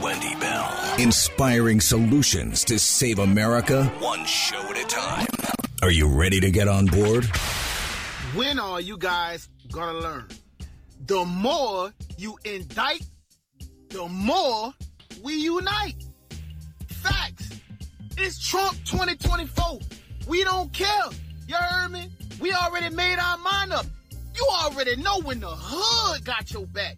Wendy Bell. Inspiring solutions to save America one show at a time. Are you ready to get on board? When are you guys gonna learn? The more you indict, the more we unite. Facts. It's Trump 2024. We don't care. You heard me? We already made our mind up. You already know when the hood got your back.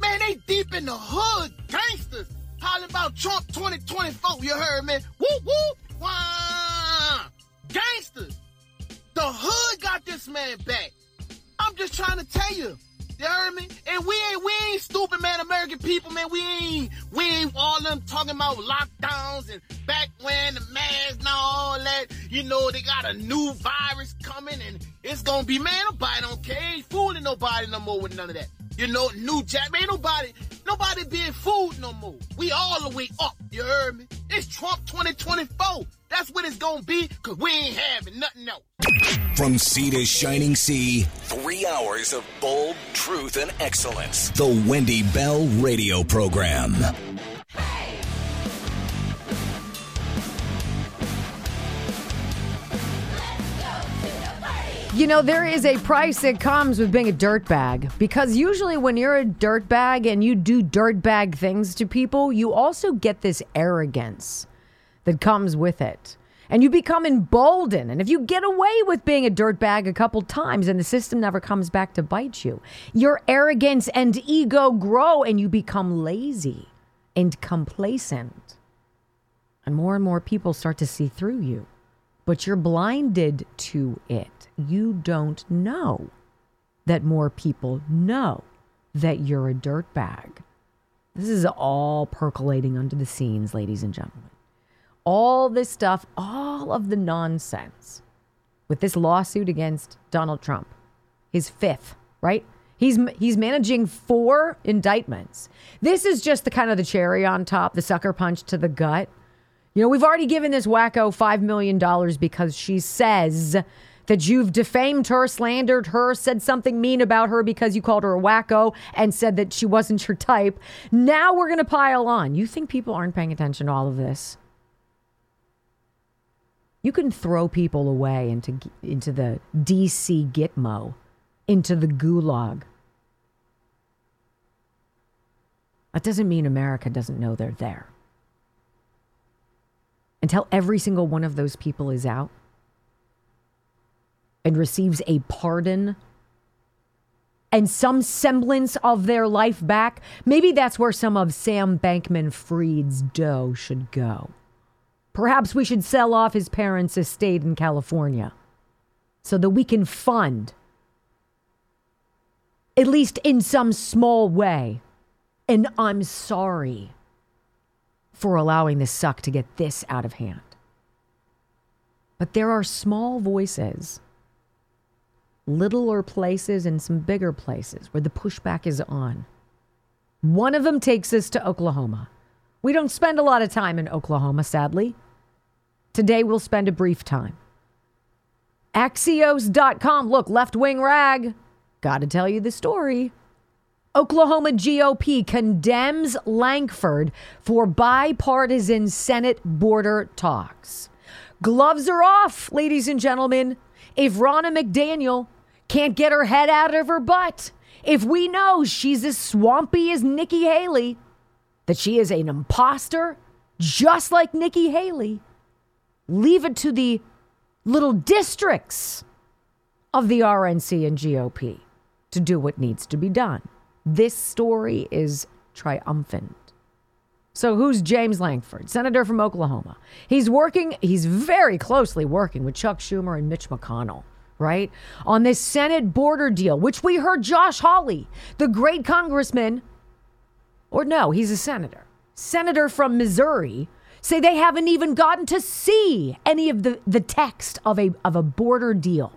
Man, they deep in the hood, gangsters, hollering about Trump 2024. You heard me? Whoop, whoop, wah. Gangsters. The hood got this man back. I'm just trying to tell you. You heard me? And we ain't we ain't stupid, man. American people, man. We ain't we ain't all them talking about lockdowns and back when the masks and all that. You know they got a new virus coming and it's gonna be man. Nobody don't care. Ain't fooling nobody no more with none of that. You know, new jack. Ain't nobody nobody being fooled no more. We all the way up. You heard me? It's Trump 2024. That's what it's gonna be, cause we ain't having nothing else. From sea to shining sea, three hours of bold truth and excellence. The Wendy Bell Radio Program. You know, there is a price that comes with being a dirtbag because usually when you're a dirtbag and you do dirtbag things to people, you also get this arrogance that comes with it. And you become emboldened. And if you get away with being a dirtbag a couple times and the system never comes back to bite you, your arrogance and ego grow and you become lazy and complacent. And more and more people start to see through you, but you're blinded to it. You don't know that more people know that you're a dirtbag. This is all percolating under the scenes, ladies and gentlemen all this stuff, all of the nonsense with this lawsuit against Donald Trump, his fifth, right? He's he's managing four indictments. This is just the kind of the cherry on top, the sucker punch to the gut. You know, we've already given this wacko five million dollars because she says that you've defamed her, slandered her, said something mean about her because you called her a wacko and said that she wasn't your type. Now we're gonna pile on. You think people aren't paying attention to all of this? You can throw people away into into the DC Gitmo, into the gulag. That doesn't mean America doesn't know they're there. Until every single one of those people is out and receives a pardon and some semblance of their life back, maybe that's where some of Sam Bankman Fried's dough should go. Perhaps we should sell off his parents' estate in California so that we can fund, at least in some small way, and I'm sorry for allowing this suck to get this out of hand. But there are small voices, littler places and some bigger places where the pushback is on. One of them takes us to Oklahoma. We don't spend a lot of time in Oklahoma, sadly. Today we'll spend a brief time. Axios.com. Look, left wing rag. Got to tell you the story. Oklahoma GOP condemns Lankford for bipartisan Senate border talks. Gloves are off, ladies and gentlemen. If Ronna McDaniel can't get her head out of her butt, if we know she's as swampy as Nikki Haley, that she is an imposter, just like Nikki Haley, leave it to the little districts of the RNC and GOP to do what needs to be done. This story is triumphant. So, who's James Lankford, senator from Oklahoma? He's working, he's very closely working with Chuck Schumer and Mitch McConnell, right? On this Senate border deal, which we heard Josh Hawley, the great congressman, or no, he's a senator, senator from Missouri, say they haven't even gotten to see any of the, the text of a, of a border deal.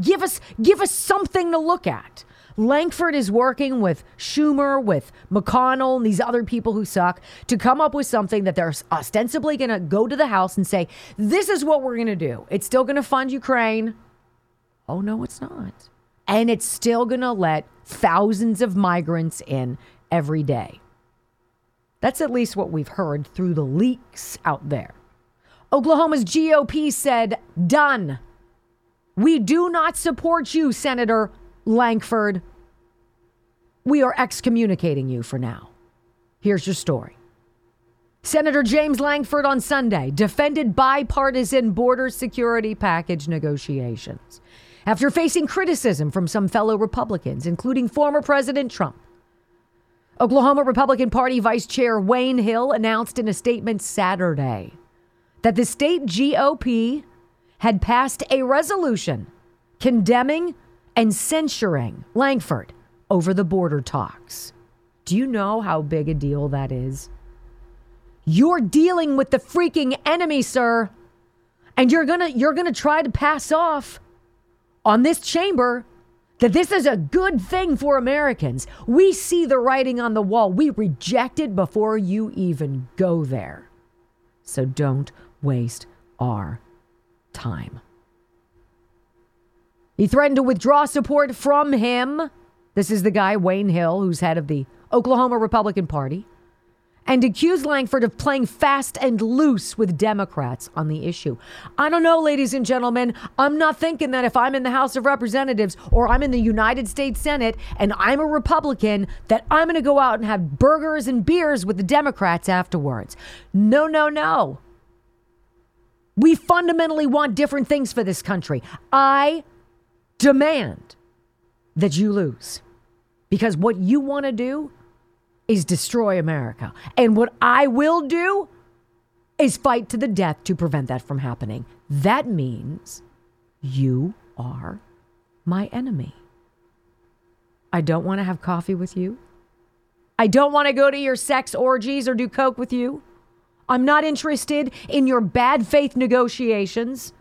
Give us, give us something to look at. Lankford is working with Schumer, with McConnell, and these other people who suck to come up with something that they're ostensibly going to go to the House and say, this is what we're going to do. It's still going to fund Ukraine. Oh, no, it's not. And it's still going to let thousands of migrants in every day. That's at least what we've heard through the leaks out there. Oklahoma's GOP said, done. We do not support you, Senator Lankford. We are excommunicating you for now. Here's your story. Senator James Lankford on Sunday defended bipartisan border security package negotiations after facing criticism from some fellow Republicans, including former President Trump. Oklahoma Republican Party Vice Chair Wayne Hill announced in a statement Saturday that the state GOP had passed a resolution condemning and censuring Lankford over the border talks. Do you know how big a deal that is? You're dealing with the freaking enemy, sir. And you're going to you're going to try to pass off on this chamber that this is a good thing for Americans. We see the writing on the wall. We reject it before you even go there. So don't waste our time. He threatened to withdraw support from him. This is the guy, Wayne Hill, who's head of the Oklahoma Republican Party, and accused Lankford of playing fast and loose with Democrats on the issue. I don't know, ladies and gentlemen. I'm not thinking that if I'm in the House of Representatives or I'm in the United States Senate and I'm a Republican, that I'm going to go out and have burgers and beers with the Democrats afterwards. No, no, no. We fundamentally want different things for this country. I demand that you lose because what you want to do is destroy America. And what I will do is fight to the death to prevent that from happening. That means you are my enemy. I don't want to have coffee with you. I don't want to go to your sex orgies or do coke with you. I'm not interested in your bad faith negotiations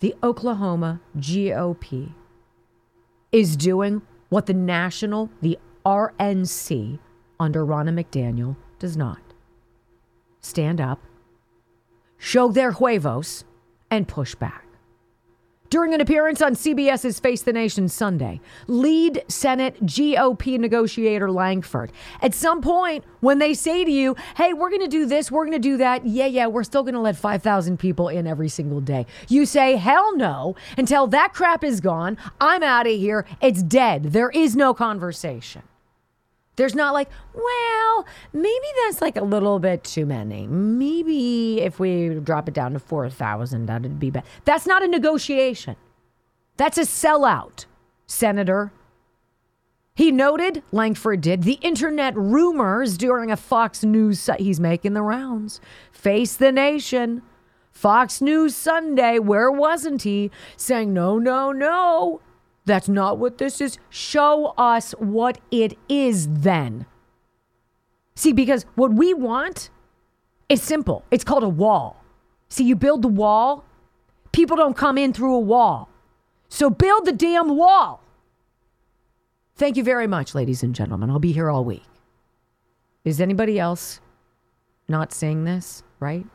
the Oklahoma GOP is doing what the national, the RNC under Ronna McDaniel does not stand up, show their huevos, and push back. During an appearance on CBS's Face the Nation Sunday, lead Senate GOP negotiator Lankford, At some point, when they say to you, hey, we're going to do this, we're going to do that, yeah, yeah, we're still going to let 5,000 people in every single day. You say, hell no, until that crap is gone. I'm out of here. It's dead. There is no conversation. There's not like, well, maybe that's like a little bit too many. Maybe if we drop it down to 4,000, that'd be better. That's not a negotiation. That's a sellout, Senator. He noted, Lankford did, the internet rumors during a Fox News, he's making the rounds. Face the nation. Fox News Sunday, where wasn't he? Saying, no, no, no. That's not what this is. Show us what it is then. See, because what we want is simple it's called a wall. See, you build the wall, people don't come in through a wall. So build the damn wall. Thank you very much, ladies and gentlemen. I'll be here all week. Is anybody else not seeing this, right?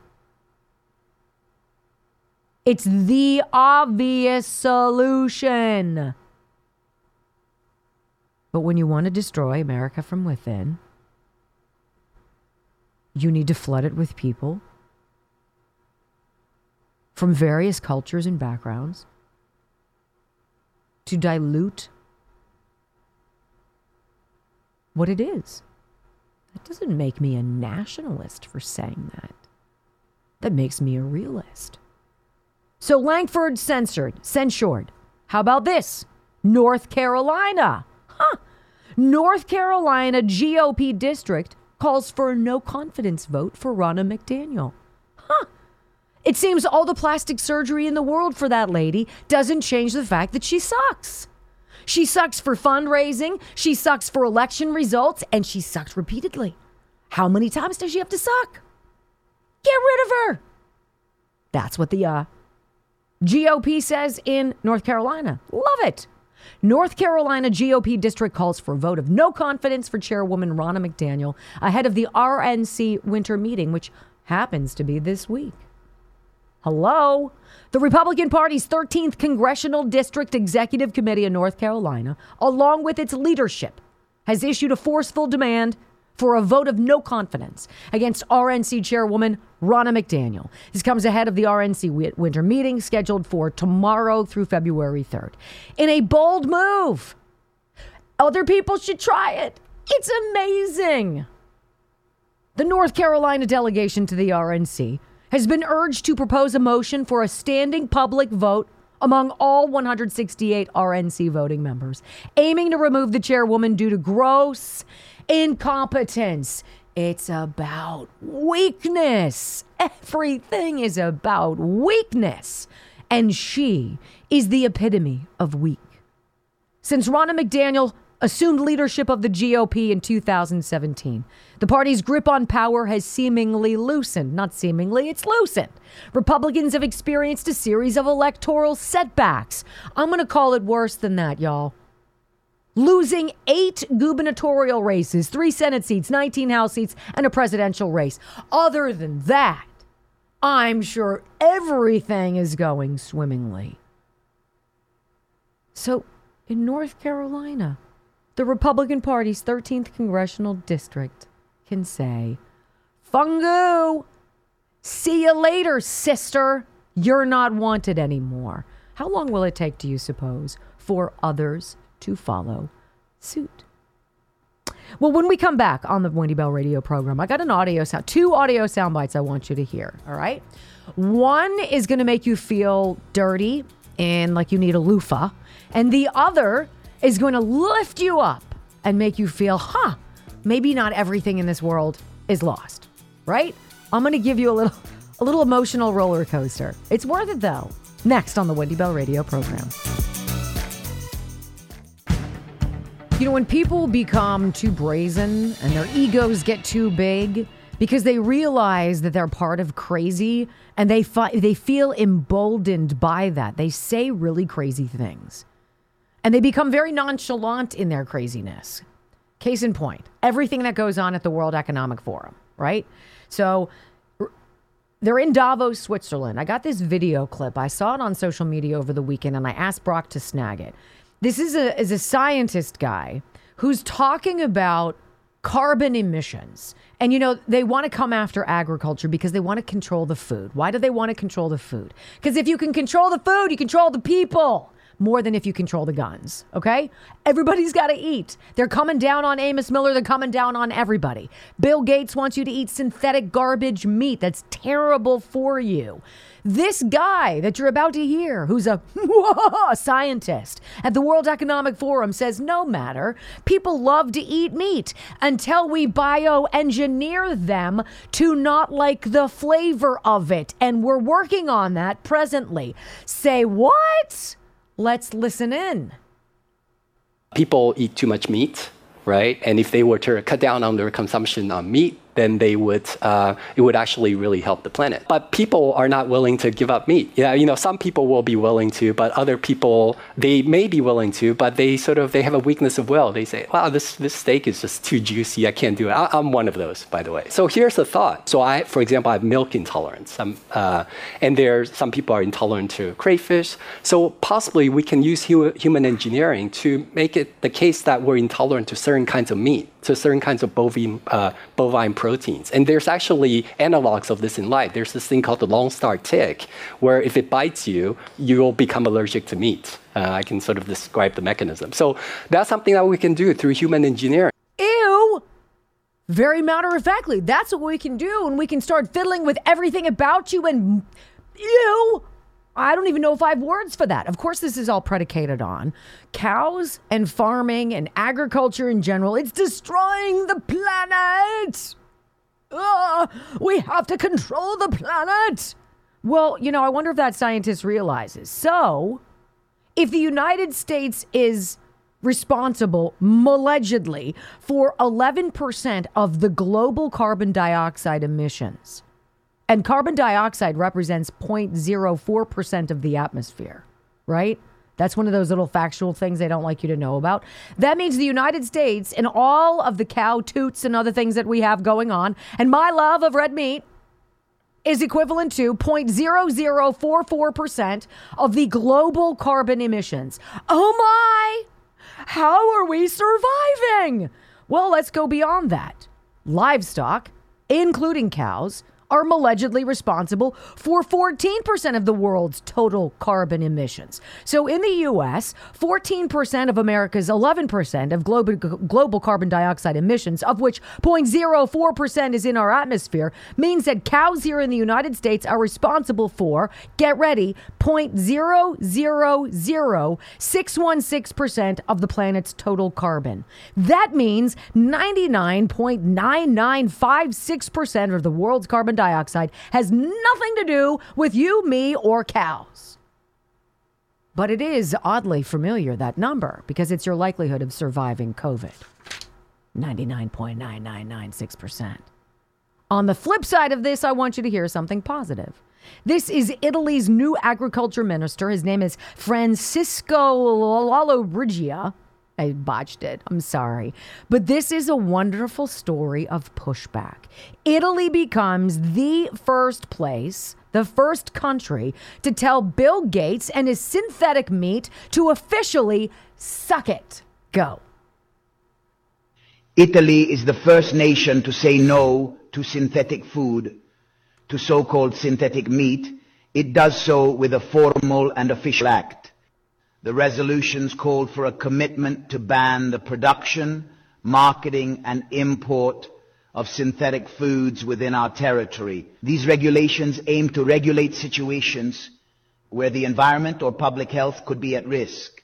It's the obvious solution. But when you want to destroy America from within, you need to flood it with people from various cultures and backgrounds to dilute what it is. That doesn't make me a nationalist for saying that. That makes me a realist. So Lankford censored, censured. How about this? North Carolina. Huh. North Carolina GOP district calls for a no confidence vote for Ronna McDaniel. Huh. It seems all the plastic surgery in the world for that lady doesn't change the fact that she sucks. She sucks for fundraising, she sucks for election results, and she sucks repeatedly. How many times does she have to suck? Get rid of her. That's what the uh, GOP says in North Carolina. Love it. North Carolina GOP district calls for a vote of no confidence for Chairwoman Ronna McDaniel ahead of the RNC winter meeting, which happens to be this week. Hello? The Republican Party's 13th Congressional District Executive Committee in North Carolina, along with its leadership, has issued a forceful demand for a vote of no confidence against RNC Chairwoman Ronna McDaniel. This comes ahead of the RNC winter meeting scheduled for tomorrow through February 3rd. In a bold move, other people should try it. It's amazing. The North Carolina delegation to the RNC has been urged to propose a motion for a standing public vote among all 168 RNC voting members, aiming to remove the chairwoman due to gross incompetence. It's about weakness. Everything is about weakness. And she is the epitome of weak. Since Ronna McDaniel assumed leadership of the GOP in 2017. The party's grip on power has seemingly loosened. Not seemingly, it's loosened. Republicans have experienced a series of electoral setbacks. I'm going to call it worse than that, y'all. Losing eight gubernatorial races, three Senate seats, 19 House seats, and a presidential race. Other than that, I'm sure everything is going swimmingly. So, in North Carolina, the Republican Party's 13th congressional district can say, Fungu, see you later, sister. You're not wanted anymore. How long will it take, do you suppose, for others to follow suit? Well, when we come back on the Wendy Bell radio program, I got an audio sound, two audio sound bites I want you to hear. All right. One is going to make you feel dirty and like you need a loofah, and the other is going to lift you up and make you feel, huh, maybe not everything in this world is lost, right? I'm going to give you a little a little emotional roller coaster. It's worth it though. Next on the Wendy Bell radio program. You know, when people become too brazen and their egos get too big because they realize that they're part of crazy and they fi- they feel emboldened by that. They say really crazy things. And they become very nonchalant in their craziness. Case in point, everything that goes on at the World Economic Forum, right? So they're in Davos, Switzerland. I got this video clip. I saw it on social media over the weekend and I asked Brock to snag it. This is a, is a scientist guy who's talking about carbon emissions. And you know, they want to come after agriculture because they want to control the food. Why do they want to control the food? Because if you can control the food, you control the people more than if you control the guns. Okay? Everybody's got to eat. They're coming down on Amos Miller. They're coming down on everybody. Bill Gates wants you to eat synthetic garbage meat that's terrible for you. This guy that you're about to hear, who's a scientist at the World Economic Forum, says no matter. People love to eat meat until we bioengineer them to not like the flavor of it. And we're working on that presently. Say what? Let's listen in. People eat too much meat, right? And if they were to cut down on their consumption on meat, then they would uh, it would actually really help the planet. But people are not willing to give up meat. Yeah, you know, some people will be willing to, but other people they may be willing to, but they sort of they have a weakness of will. They say, "Wow, this this steak is just too juicy. I can't do it." I, am one of those, by the way. So here's the thought. So I, for example, I have milk intolerance, uh, and there's some people are intolerant to crayfish. So possibly we can use hu- human engineering to make it the case that we're intolerant to certain kinds of meat to certain kinds of bovine, uh, bovine proteins. And there's actually analogs of this in life. There's this thing called the Lone Star tick, where if it bites you, you'll become allergic to meat. Uh, I can sort of describe the mechanism. So that's something that we can do through human engineering. Ew! Very matter of factly, that's what we can do, and we can start fiddling with everything about you and you I don't even know if I have words for that. Of course, this is all predicated on cows and farming and agriculture in general. It's destroying the planet. Ugh, we have to control the planet. Well, you know, I wonder if that scientist realizes. So, if the United States is responsible, allegedly, for 11% of the global carbon dioxide emissions, and carbon dioxide represents 0.04% of the atmosphere, right? That's one of those little factual things they don't like you to know about. That means the United States and all of the cow toots and other things that we have going on, and my love of red meat is equivalent to 0.0044% of the global carbon emissions. Oh my! How are we surviving? Well, let's go beyond that. Livestock, including cows, are allegedly responsible for 14% of the world's total carbon emissions. So in the US, 14% of America's 11% of global, global carbon dioxide emissions, of which 0.04% is in our atmosphere, means that cows here in the United States are responsible for, get ready, 0.000616% of the planet's total carbon. That means 99.9956% of the world's carbon dioxide has nothing to do with you, me, or cows. But it is oddly familiar, that number, because it's your likelihood of surviving COVID 99.9996%. On the flip side of this, I want you to hear something positive. This is Italy's new agriculture minister. His name is Francisco Lollobrigida. I botched it. I'm sorry. But this is a wonderful story of pushback. Italy becomes the first place, the first country to tell Bill Gates and his synthetic meat to officially suck it. Go. Italy is the first nation to say no to synthetic food, to so-called synthetic meat. It does so with a formal and official act. The resolutions called for a commitment to ban the production, marketing and import of synthetic foods within our territory. These regulations aim to regulate situations where the environment or public health could be at risk,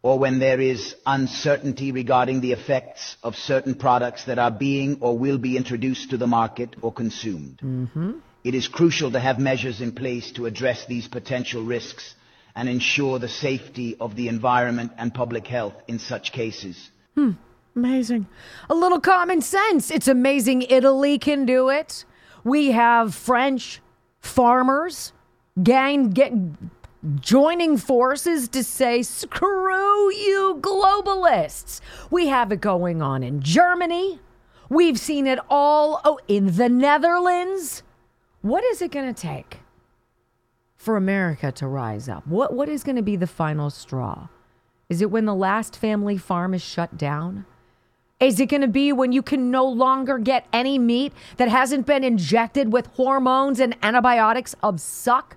or when there is uncertainty regarding the effects of certain products that are being or will be introduced to the market or consumed. Mm-hmm. It is crucial to have measures in place to address these potential risks and ensure the safety of the environment and public health in such cases. Hmm. Amazing. A little common sense. It's amazing Italy can do it. We have French farmers gang get joining forces to say screw you globalists. We have it going on in Germany. We've seen it all oh in the Netherlands. What is it going to take? For America to rise up? What what is going to be the final straw? Is it when the last family farm is shut down? Is it going to be when you can no longer get any meat that hasn't been injected with hormones and antibiotics of suck?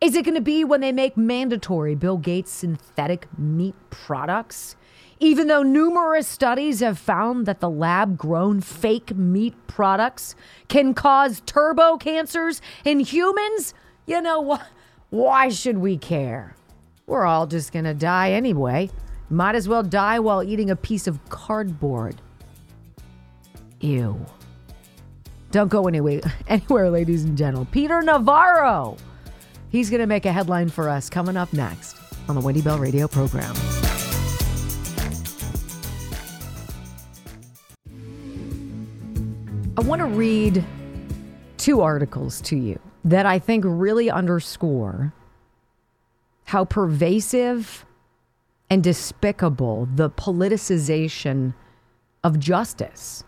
Is it going to be when they make mandatory Bill Gates synthetic meat products? Even though numerous studies have found that the lab grown fake meat products can cause turbo cancers in humans, you know what? Why should we care? We're all just going to die anyway. Might as well die while eating a piece of cardboard. Ew. Don't go anywhere, anywhere, ladies and gentlemen. Peter Navarro. He's going to make a headline for us coming up next on the Wendy Bell Radio program. I want to read two articles to you that I think really underscore how pervasive and despicable the politicization of justice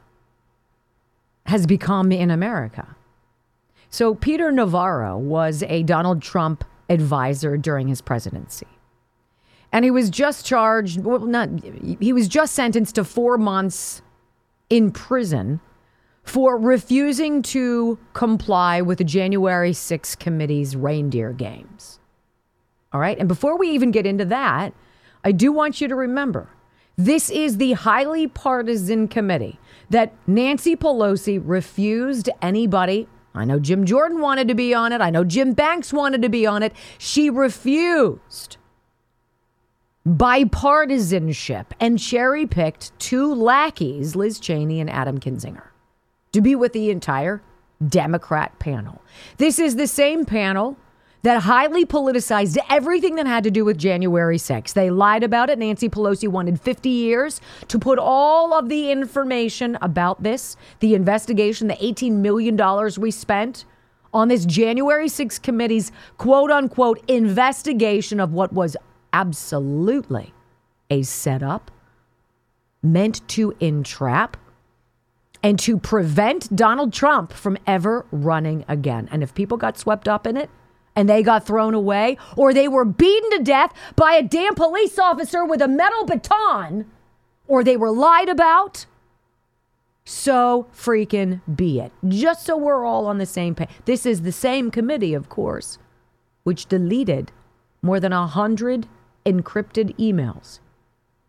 has become in America. So, Peter Navarro was a Donald Trump advisor during his presidency. And he was just charged, well, not, he was just sentenced to four months in prison for refusing to comply with the January 6 committee's reindeer games. All right. And before we even get into that, I do want you to remember this is the highly partisan committee that Nancy Pelosi refused anybody. I know Jim Jordan wanted to be on it. I know Jim Banks wanted to be on it. She refused bipartisanship and cherry picked two lackeys, Liz Cheney and Adam Kinzinger to be with the entire Democrat panel. This is the same panel that highly politicized everything that had to do with January 6th. They lied about it. Nancy Pelosi wanted 50 years to put all of the information about this, the investigation, the $18 million we spent on this January 6th committee's quote unquote investigation of what was absolutely a setup meant to entrap and to prevent Donald Trump from ever running again. And if people got swept up in it and they got thrown away or they were beaten to death by a damn police officer with a metal baton or they were lied about, so freaking be it. Just so we're all on the same page. This is the same committee, of course, which deleted more than a hundred encrypted emails,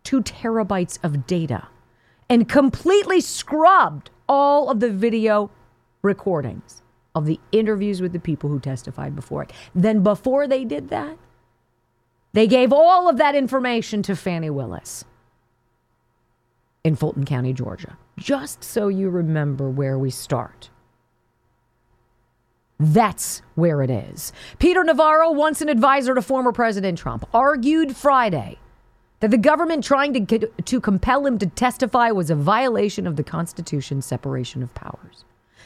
two terabytes of data and completely scrubbed all of the video recordings of the interviews with the people who testified before it. Then, before they did that, they gave all of that information to Fani Willis in Fulton County, Georgia, just so you remember where we start. That's where it is. Peter Navarro, once an advisor to former President Trump, argued Friday that the government trying to, to compel him to testify was a violation of the Constitution's separation of powers.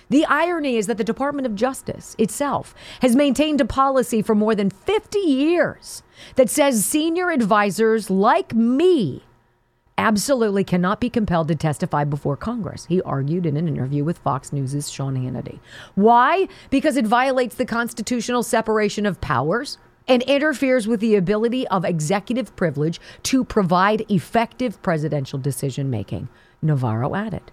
The irony is that the Department of Justice itself has maintained a policy for more than 50 years that says senior advisors like me absolutely cannot be compelled to testify before Congress, he argued in an interview with Fox News' Sean Hannity. Why? Because it violates the constitutional separation of powers and interferes with the ability of executive privilege to provide effective presidential decision making, Navarro added.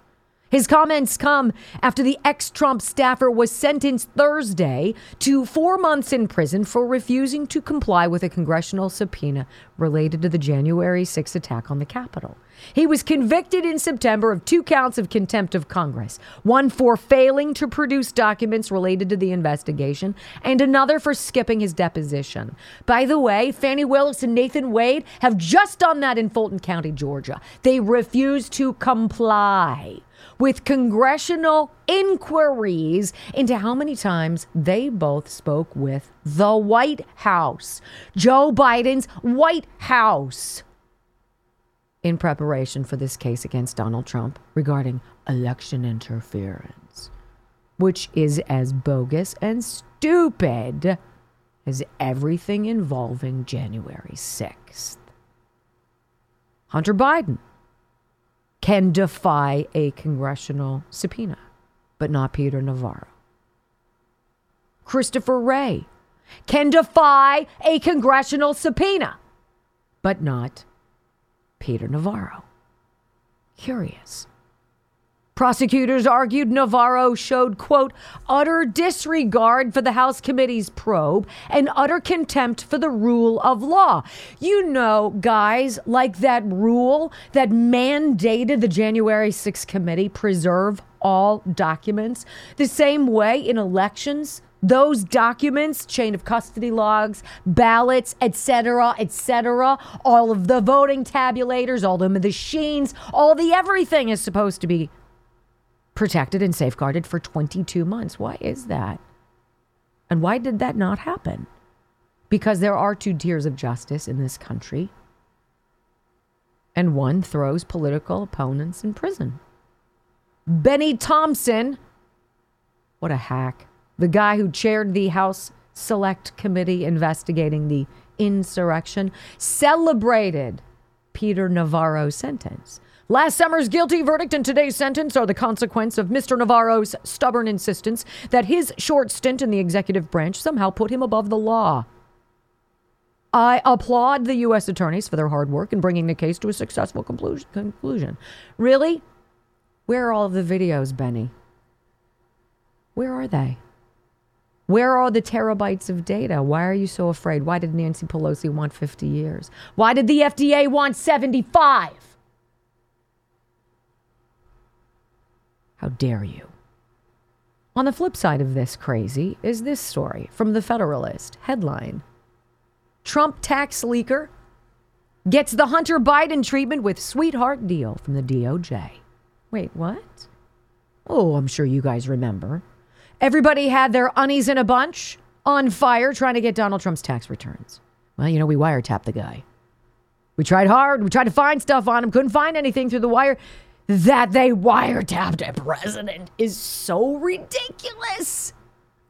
His comments come after the ex Trump staffer was sentenced Thursday to four months in prison for refusing to comply with a congressional subpoena related to the January 6 attack on the Capitol. He was convicted in September of two counts of contempt of Congress one for failing to produce documents related to the investigation, and another for skipping his deposition. By the way, Fani Willis and Nathan Wade have just done that in Fulton County, Georgia. They refused to comply with congressional inquiries into how many times they both spoke with the White House, Joe Biden's White House, in preparation for this case against Donald Trump regarding election interference, which is as bogus and stupid as everything involving January 6th. Hunter Biden can defy a congressional subpoena, but not Peter Navarro. Christopher Wray can defy a congressional subpoena, but not Peter Navarro. Curious. Prosecutors argued Navarro showed, quote, utter disregard for the House committee's probe and utter contempt for the rule of law. You know, guys, like that rule that mandated the January 6th committee preserve all documents. The same way in elections, those documents, chain of custody logs, ballots, etc., etc., all of the voting tabulators, all the machines, all the everything is supposed to be protected and safeguarded for 22 months. Why is that? And why did that not happen? Because there are two tiers of justice in this country, and one throws political opponents in prison. Bennie Thompson, what a hack. The guy who chaired the House Select Committee investigating the insurrection, celebrated Peter Navarro's sentence. Last summer's guilty verdict and today's sentence are the consequence of Mr. Navarro's stubborn insistence that his short stint in the executive branch somehow put him above the law. I applaud the U.S. attorneys for their hard work in bringing the case to a successful conclusion. Really? Where are all of the videos, Bennie? Where are they? Where are the terabytes of data? Why are you so afraid? Why did Nancy Pelosi want 50 years? Why did the FDA want 75? How dare you? On the flip side of this crazy is this story from the Federalist headline Trump tax leaker gets the Hunter Biden treatment with sweetheart deal from the DOJ. Wait, what? Oh, I'm sure you guys remember. Everybody had their unnies in a bunch on fire trying to get Donald Trump's tax returns. Well, you know, we wiretapped the guy. We tried hard. We tried to find stuff on him, couldn't find anything through the wire that they wiretapped a president is so ridiculous.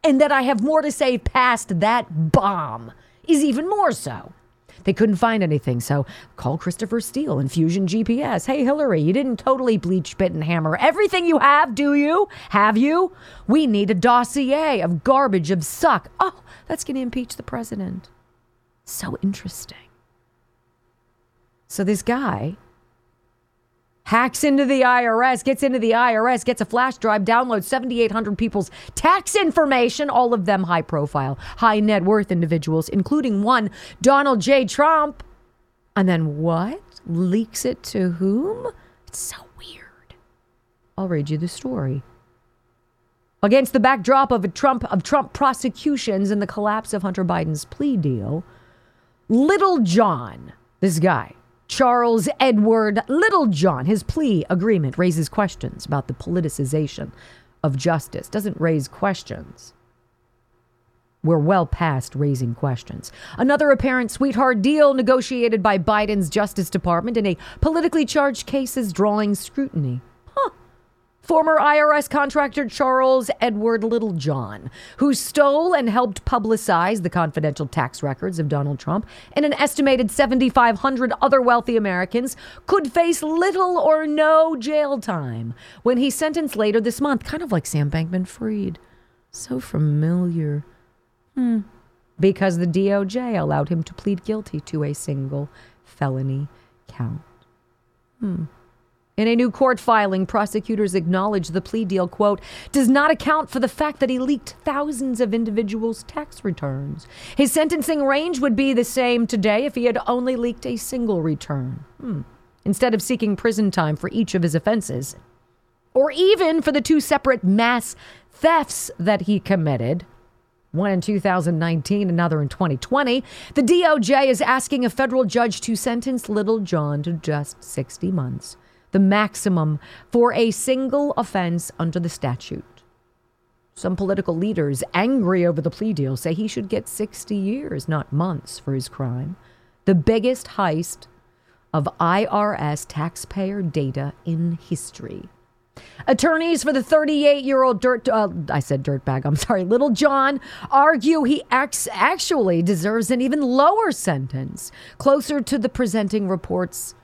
And that I have more to say past that bomb is even more so. They couldn't find anything, so call Christopher Steele and Fusion GPS. Hey, Hillary, you didn't totally BleachBit, and hammer everything you have, do you? Have you? We need a dossier of garbage, of suck. Oh, that's going to impeach the president. So interesting. So this guy hacks into the IRS, gets into the IRS, gets a flash drive, downloads 7,800 people's tax information, all of them high profile, high net worth individuals, including one, Donald J. Trump. And then what? Leaks it to whom? It's so weird. I'll read you the story. Against the backdrop of Trump of Trump prosecutions and the collapse of Hunter Biden's plea deal, Littlejohn, this guy, Charles Edward Littlejohn. His plea agreement raises questions about the politicization of justice. Doesn't raise questions. We're well past raising questions. Another apparent sweetheart deal negotiated by Biden's Justice Department in a politically charged case is drawing scrutiny. Former IRS contractor Charles Edward Littlejohn, who stole and helped publicize the confidential tax records of Donald Trump and an estimated 7,500 other wealthy Americans, could face little or no jail time when he's sentenced later this month, kind of like Sam Bankman Fried. So familiar. Hmm. Because the DOJ allowed him to plead guilty to a single felony count. Hmm. In a new court filing, prosecutors acknowledge the plea deal, quote, does not account for the fact that he leaked thousands of individuals' tax returns. His sentencing range would be the same today if he had only leaked a single return. Hmm. Instead of seeking prison time for each of his offenses, or even for the two separate mass thefts that he committed, one in 2019, another in 2020. The DOJ is asking a federal judge to sentence Littlejohn to just 60 months the maximum for a single offense under the statute. Some political leaders, angry over the plea deal, say he should get 60 years, not months, for his crime. The biggest heist of IRS taxpayer data in history. Attorneys for the 38 year old dirt, uh, I said dirtbag, I'm sorry, Littlejohn, argue he actually deserves an even lower sentence, closer to the presenting reports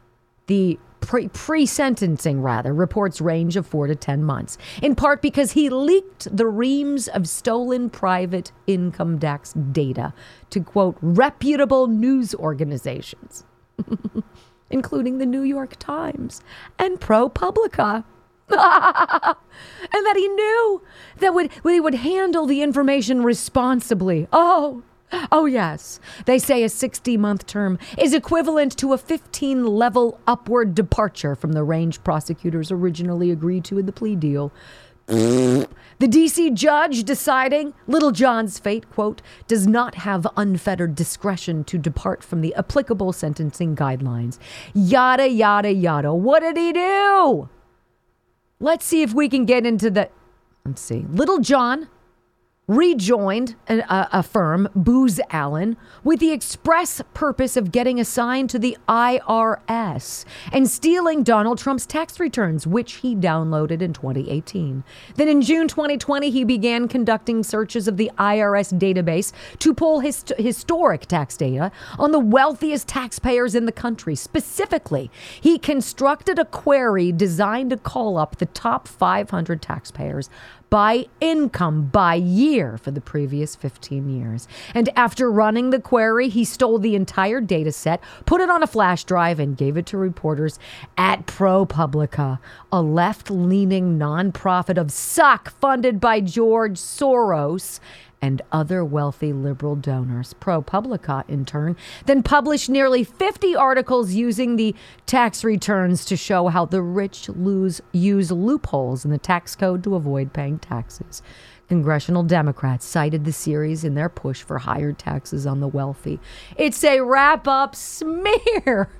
the pre sentencing, rather, reports range of four to 10 months, in part because he leaked the reams of stolen private income tax data to, quote, reputable news organizations, including the New York Times and ProPublica. and that he knew that would, he would handle the information responsibly. Oh, Oh, yes. They say a 60 month term is equivalent to a 15 level upward departure from the range prosecutors originally agreed to in the plea deal. the DC judge deciding Littlejohn's fate, quote, does not have unfettered discretion to depart from the applicable sentencing guidelines. Yada, yada, yada. What did he do? Let's see if we can get into the. Let's see. Littlejohn rejoined a, a, firm, Booz Allen, with the express purpose of getting assigned to the IRS and stealing Donald Trump's tax returns, which he downloaded in 2018. Then in June 2020, he began conducting searches of the IRS database to pull his, historic tax data on the wealthiest taxpayers in the country. Specifically, he constructed a query designed to call up the top 500 taxpayers by income by year for the previous 15 years. And after running the query, he stole the entire data set, put it on a flash drive, and gave it to reporters at ProPublica, a left leaning nonprofit of suck funded by George Soros and other wealthy liberal donors. ProPublica, in turn, then published nearly 50 articles using the tax returns to show how the rich lose, use loopholes in the tax code to avoid paying taxes. Congressional Democrats cited the series in their push for higher taxes on the wealthy. It's a wrap up smear.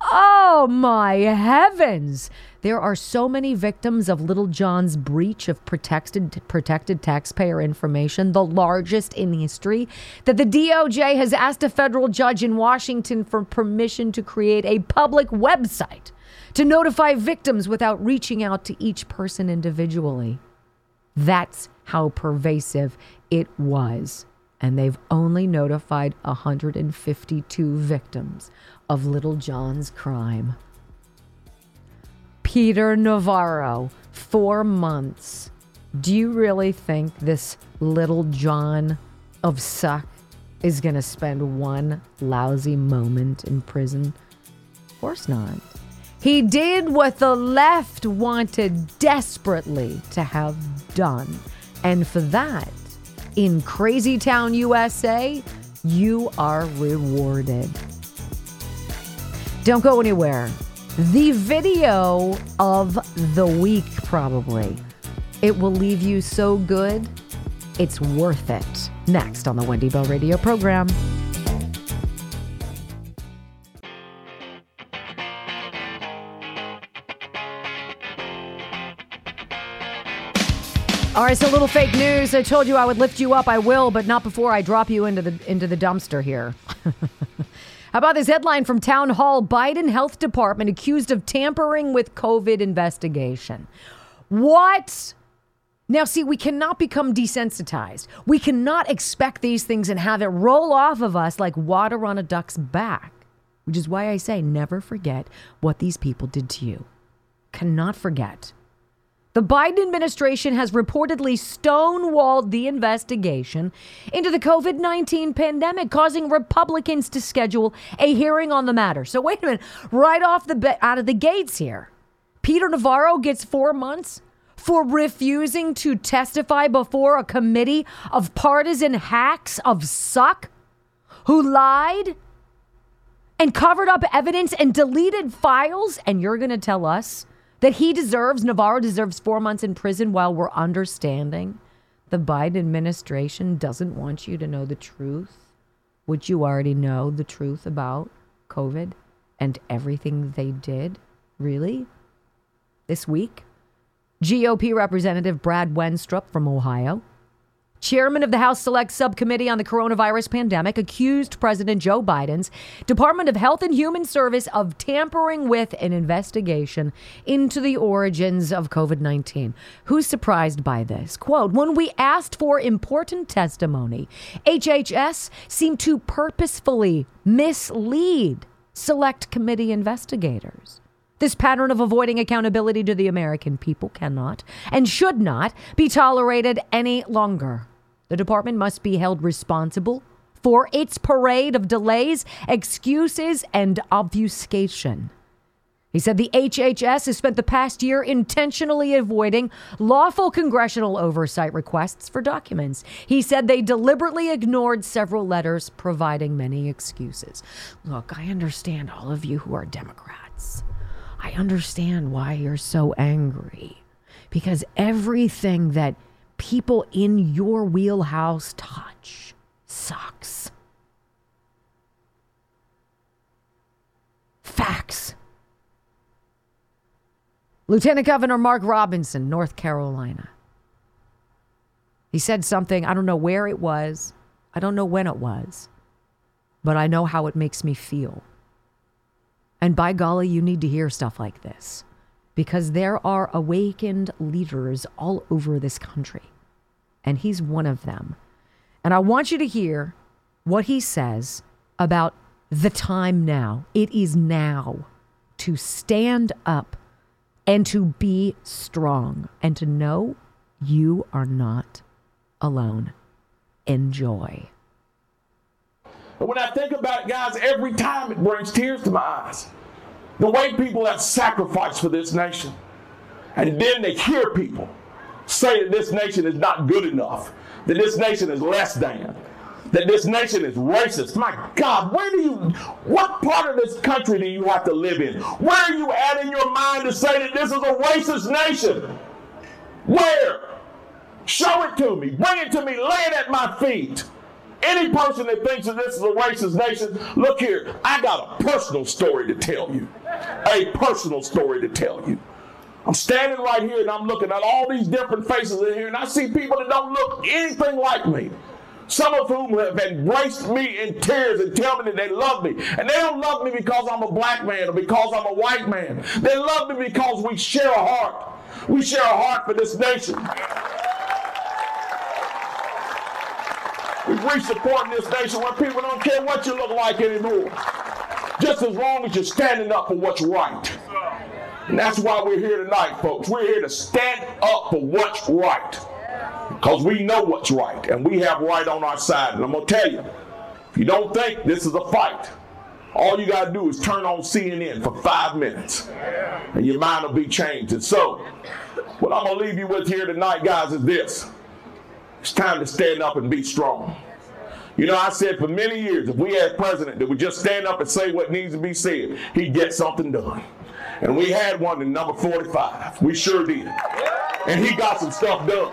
Oh my heavens! There are so many victims of Littlejohn's breach of protected protected taxpayer information, the largest in history, that the DOJ has asked a federal judge in Washington for permission to create a public website to notify victims without reaching out to each person individually. That's how pervasive it was. and they've only notified 152 victims of Littlejohn's crime. Peter Navarro, four months. Do you really think this Littlejohn of suck is going to spend one lousy moment in prison? Of course not. He did what the left wanted desperately to have done. And for that, in Crazy Town, USA, you are rewarded. Don't go anywhere. The video of the week, probably. It will leave you so good, it's worth it. Next on the Wendy Bell Radio program. All right, so a little fake news. I told you I would lift you up. I will, but not before I drop you into the into the dumpster here. How about this headline from Town Hall? Biden Health Department accused of tampering with COVID investigation. What? Now, see, we cannot become desensitized. We cannot expect these things and have it roll off of us like water on a duck's back, which is why I say never forget what these people did to you. Cannot forget. The Biden administration has reportedly stonewalled the investigation into the COVID 19 pandemic, causing Republicans to schedule a hearing on the matter. So, wait a minute, right off the out of the gates here, Peter Navarro gets four months for refusing to testify before a committee of partisan hacks of suck who lied and covered up evidence and deleted files. And you're going to tell us that he deserves, Navarro deserves four months in prison while we're understanding the Biden administration doesn't want you to know the truth, which you already know the truth about COVID and everything they did. Really? This week? GOP Representative Brad Wenstrup from Ohio chairman of the House Select Subcommittee on the Coronavirus Pandemic, accused President Joe Biden's Department of Health and Human Service of tampering with an investigation into the origins of COVID 19. Who's surprised by this? Quote When we asked for important testimony, HHS seemed to purposefully mislead Select Committee investigators. This pattern of avoiding accountability to the American people cannot and should not be tolerated any longer. The department must be held responsible for its parade of delays, excuses, and obfuscation. He said the HHS has spent the past year intentionally avoiding lawful congressional oversight requests for documents. He said they deliberately ignored several letters providing many excuses. Look, I understand all of you who are Democrats. I understand why you're so angry because everything that people in your wheelhouse touch sucks. Facts. Lieutenant Governor Mark Robinson, North Carolina. He said something, I don't know where it was, I don't know when it was, but I know how it makes me feel. And by golly, you need to hear stuff like this because there are awakened leaders all over this country. And he's one of them. And I want you to hear what he says about the time now. It is now to stand up and to be strong and to know you are not alone. Enjoy. But when I think about it, guys, every time it brings tears to my eyes. The way people have sacrificed for this nation. And then they hear people say that this nation is not good enough, that this nation is less than, that this nation is racist. My God, where do you, what part of this country do you have to live in? Where are you at in your mind to say that this is a racist nation? Where? Show it to me. Bring it to me. Lay it at my feet. Any person that thinks that this is a racist nation, look here, I got a personal story to tell you. A personal story to tell you. I'm standing right here and I'm looking at all these different faces in here, and I see people that don't look anything like me. Some of whom have embraced me in tears and tell me that they love me. And they don't love me because I'm a black man or because I'm a white man. They love me because we share a heart. We share a heart for this nation. We free support in this nation where people don't care what you look like anymore. Just as long as you're standing up for what's right. And that's why we're here tonight, folks. We're here to stand up for what's right. Because we know what's right, and we have right on our side. And I'm going to tell you, if you don't think this is a fight, all you got to do is turn on CNN for five minutes, and your mind will be changed. And so, what I'm going to leave you with here tonight, guys, is this. It's time to stand up and be strong. You know, I said for many years, if we had a president that would just stand up and say what needs to be said, he'd get something done. And we had one in number 45. We sure did. And he got some stuff done.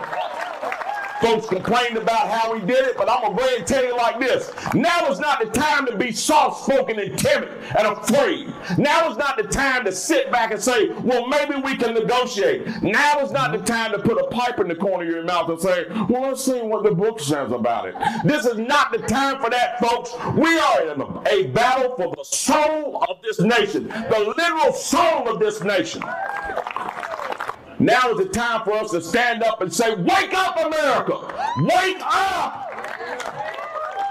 Folks complained about how we did it, but I'm going to go ahead and tell you like this. Now is not the time to be soft spoken and timid and afraid. Now is not the time to sit back and say, well, maybe we can negotiate. Now is not the time to put a pipe in the corner of your mouth and say, well, let's see what the book says about it. This is not the time for that, folks. We are in a, a battle for the soul of this nation, the literal soul of this nation. Now is the time for us to stand up and say, Wake up, America! Wake up!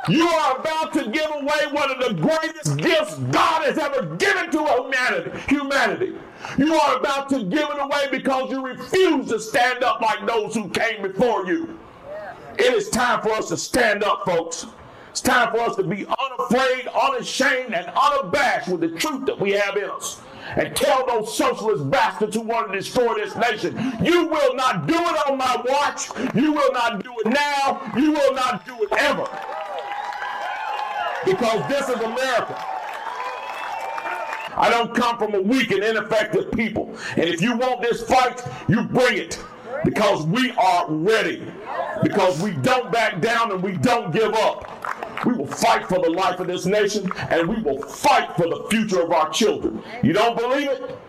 You are about to give away one of the greatest gifts God has ever given to humanity. humanity. You are about to give it away because you refuse to stand up like those who came before you. It is time for us to stand up, folks. It's time for us to be unafraid, unashamed, and unabashed with the truth that we have in us and tell those socialist bastards who want to destroy this nation, you will not do it on my watch. You will not do it now. You will not do it ever. Because this is America. I don't come from a weak and ineffective people. And if you want this fight, you bring it. Because we are ready. Because we don't back down and we don't give up. We will fight for the life of this nation and we will fight for the future of our children. You don't believe it?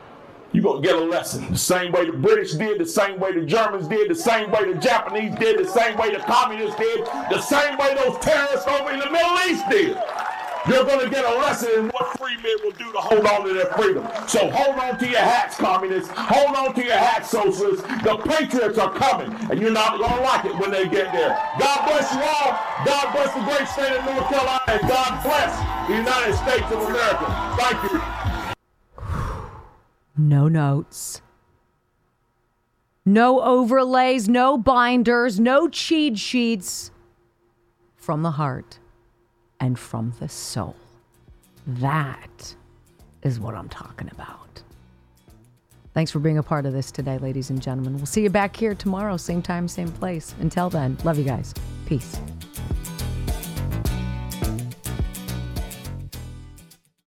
You're going to get a lesson. The same way the British did, the same way the Germans did, the same way the Japanese did, the same way the communists did, the same way those terrorists over in the Middle East did. You're going to get a lesson in what free men will do to hold on to their freedom. So hold on to your hats, communists. Hold on to your hats, socialists. The patriots are coming, and you're not going to like it when they get there. God bless you all. God bless the great state of North Carolina, and God bless the United States of America. Thank you. No notes. No overlays, no binders, no cheat sheets. From the heart and from the soul. That is what I'm talking about. Thanks for being a part of this today, ladies and gentlemen. We'll see you back here tomorrow, same time, same place. Until then, love you guys. Peace.